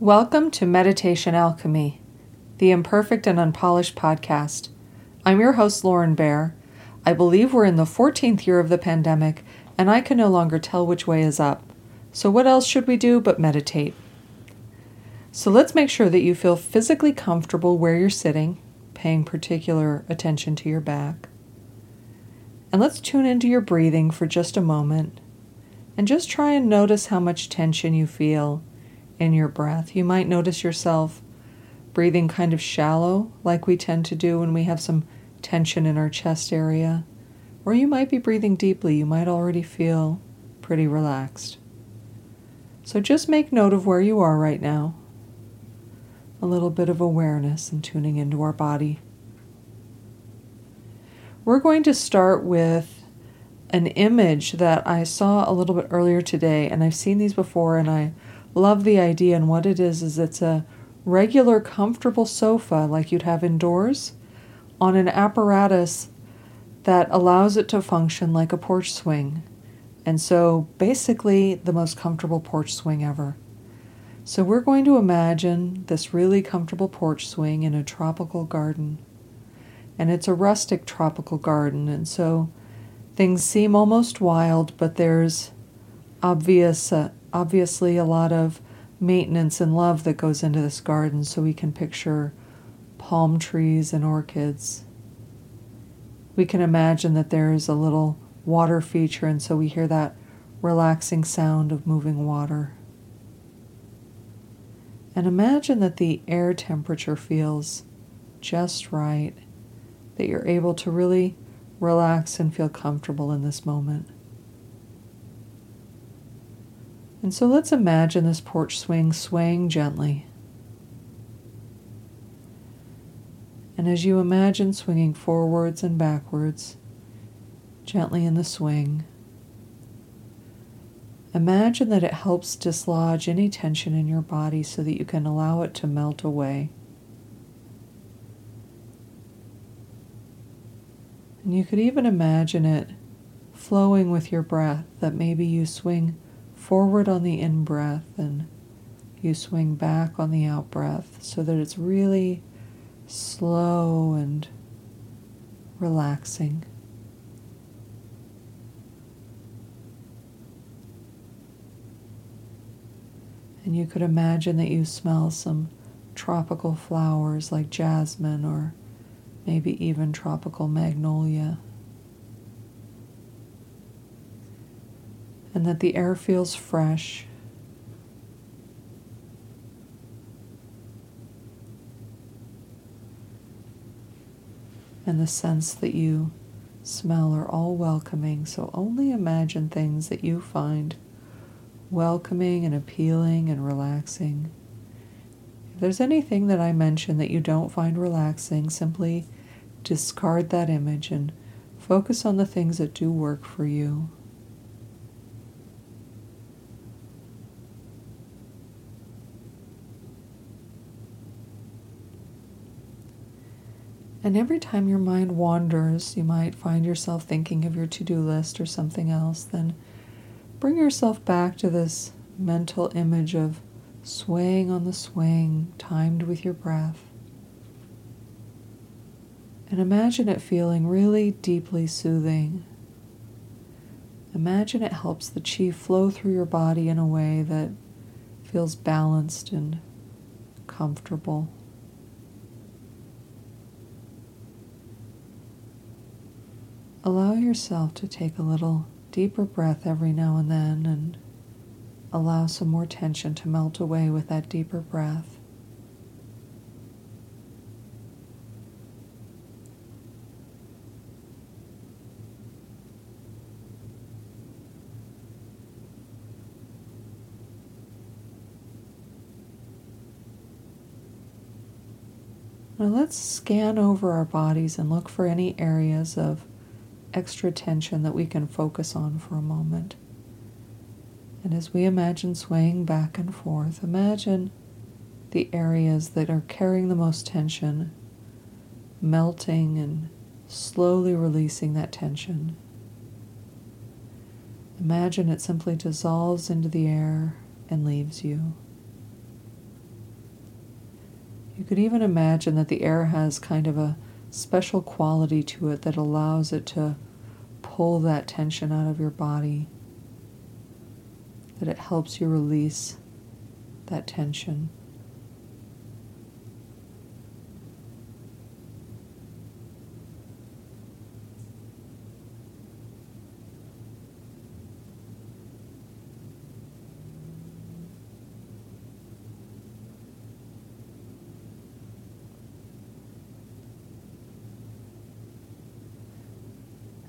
Welcome to Meditation Alchemy, the imperfect and unpolished podcast. I'm your host, Lauren Bear. I believe we're in the 14th year of the pandemic, and I can no longer tell which way is up. So, what else should we do but meditate? So, let's make sure that you feel physically comfortable where you're sitting, paying particular attention to your back. And let's tune into your breathing for just a moment and just try and notice how much tension you feel in your breath. You might notice yourself breathing kind of shallow, like we tend to do when we have some tension in our chest area. Or you might be breathing deeply. You might already feel pretty relaxed. So just make note of where you are right now. A little bit of awareness and tuning into our body. We're going to start with an image that I saw a little bit earlier today, and I've seen these before, and I love the idea. And what it is, is it's a regular, comfortable sofa like you'd have indoors on an apparatus that allows it to function like a porch swing. And so, basically, the most comfortable porch swing ever. So, we're going to imagine this really comfortable porch swing in a tropical garden. And it's a rustic tropical garden. And so, things seem almost wild, but there's obvious uh, obviously a lot of maintenance and love that goes into this garden so we can picture palm trees and orchids. We can imagine that there's a little water feature, and so we hear that relaxing sound of moving water. And imagine that the air temperature feels just right, that you're able to really relax and feel comfortable in this moment. And so let's imagine this porch swing swaying gently. And as you imagine swinging forwards and backwards, gently in the swing, imagine that it helps dislodge any tension in your body so that you can allow it to melt away. And you could even imagine it flowing with your breath, that maybe you swing forward on the in breath and you swing back on the out breath so that it's really slow and relaxing. And you could imagine that you smell some tropical flowers like jasmine or maybe even tropical magnolia. And that the air feels fresh. And the scents that you smell are all welcoming, so only imagine things that you find welcoming and appealing and relaxing. If there's anything that I mention that you don't find relaxing, simply discard that image and focus on the things that do work for you. And every time your mind wanders, you might find yourself thinking of your to do list or something else, then bring yourself back to this mental image of swaying on the swing, timed with your breath. And imagine it feeling really deeply soothing. Imagine it helps the chi flow through your body in a way that feels balanced and comfortable. Allow yourself to take a little deeper breath every now and then and allow some more tension to melt away with that deeper breath. Now let's scan over our bodies and look for any areas of extra tension that we can focus on for a moment. And as we imagine swaying back and forth, imagine the areas that are carrying the most tension melting and slowly releasing that tension. Imagine it simply dissolves into the air and leaves you. You could even imagine that the air has kind of a special quality to it that allows it to pull that tension out of your body, that it helps you release that tension.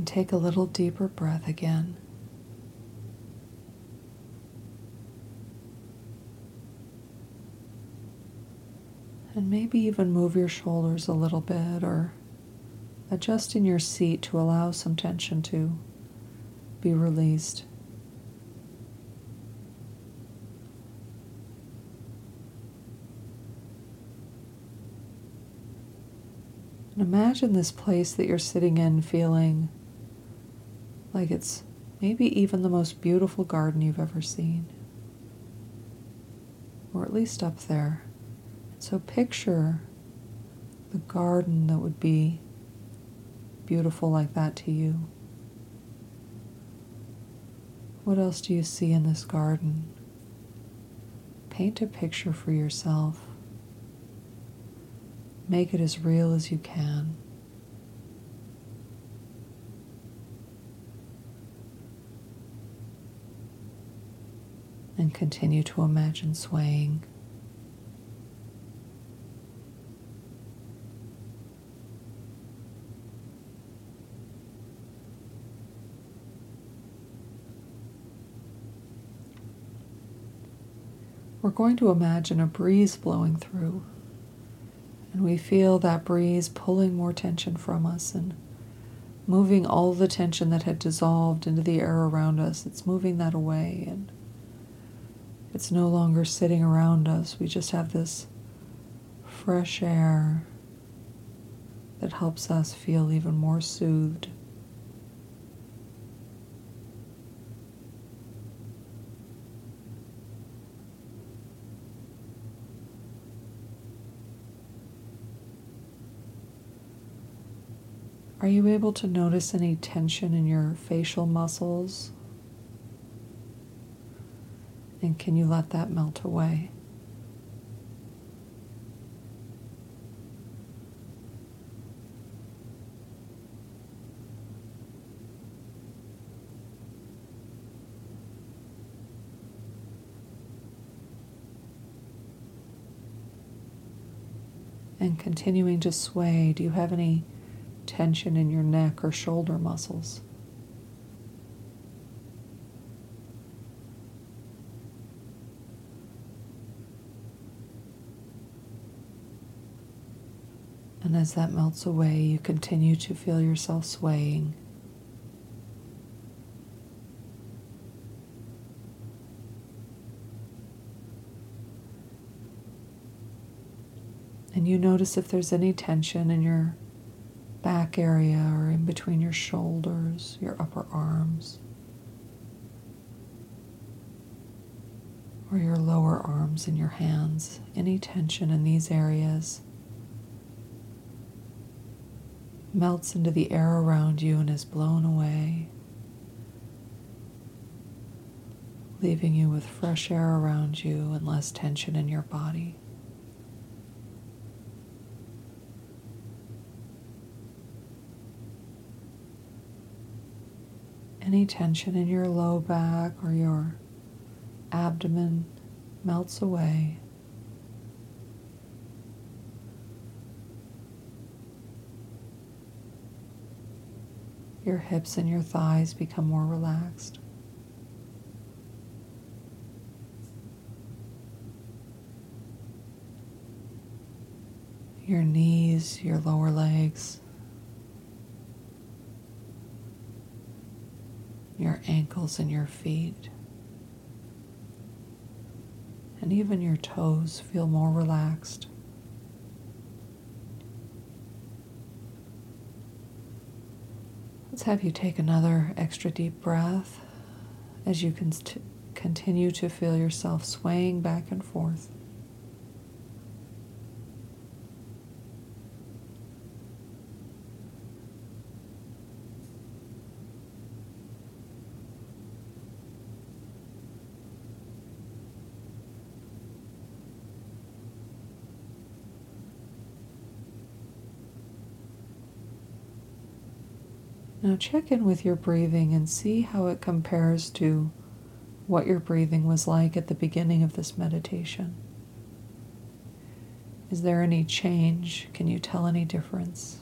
And take a little deeper breath again. And maybe even move your shoulders a little bit or adjust in your seat to allow some tension to be released. Imagine this place that you're sitting in feeling like it's maybe even the most beautiful garden you've ever seen, or at least up there. So picture the garden that would be beautiful like that to you. What else do you see in this garden? Paint a picture for yourself. Make it as real as you can. And continue to imagine swaying. We're going to imagine a breeze blowing through. And we feel that breeze pulling more tension from us and moving all the tension that had dissolved into the air around us. It's moving that away and it's no longer sitting around us. We just have this fresh air that helps us feel even more soothed. Are you able to notice any tension in your facial muscles? And can you let that melt away? And continuing to sway, do you have any tension in your neck or shoulder muscles. And as that melts away, you continue to feel yourself swaying. And you notice if there's any tension in your back area or in between your shoulders, your upper arms, or your lower arms and your hands. Any tension in these areas melts into the air around you and is blown away, leaving you with fresh air around you and less tension in your body. any tension in your low back or your abdomen melts away. Your hips and your thighs become more relaxed. Your knees, your lower legs your ankles and your feet. And even your toes feel more relaxed. Let's have you take another extra deep breath as you can continue to feel yourself swaying back and forth. Now check in with your breathing and see how it compares to what your breathing was like at the beginning of this meditation. Is there any change? Can you tell any difference?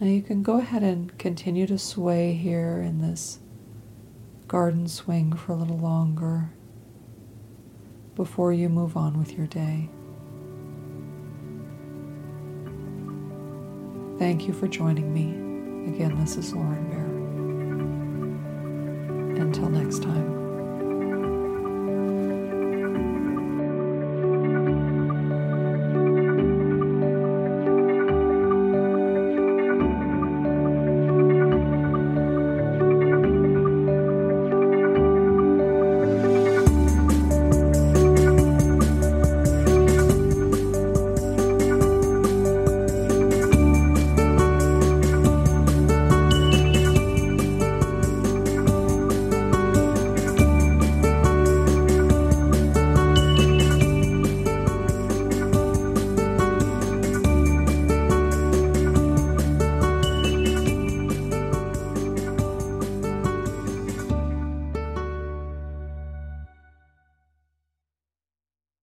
Now you can go ahead and continue to sway here in this garden swing for a little longer before you move on with your day. Thank you for joining me. Again, this is Lauren Bear. Until next time.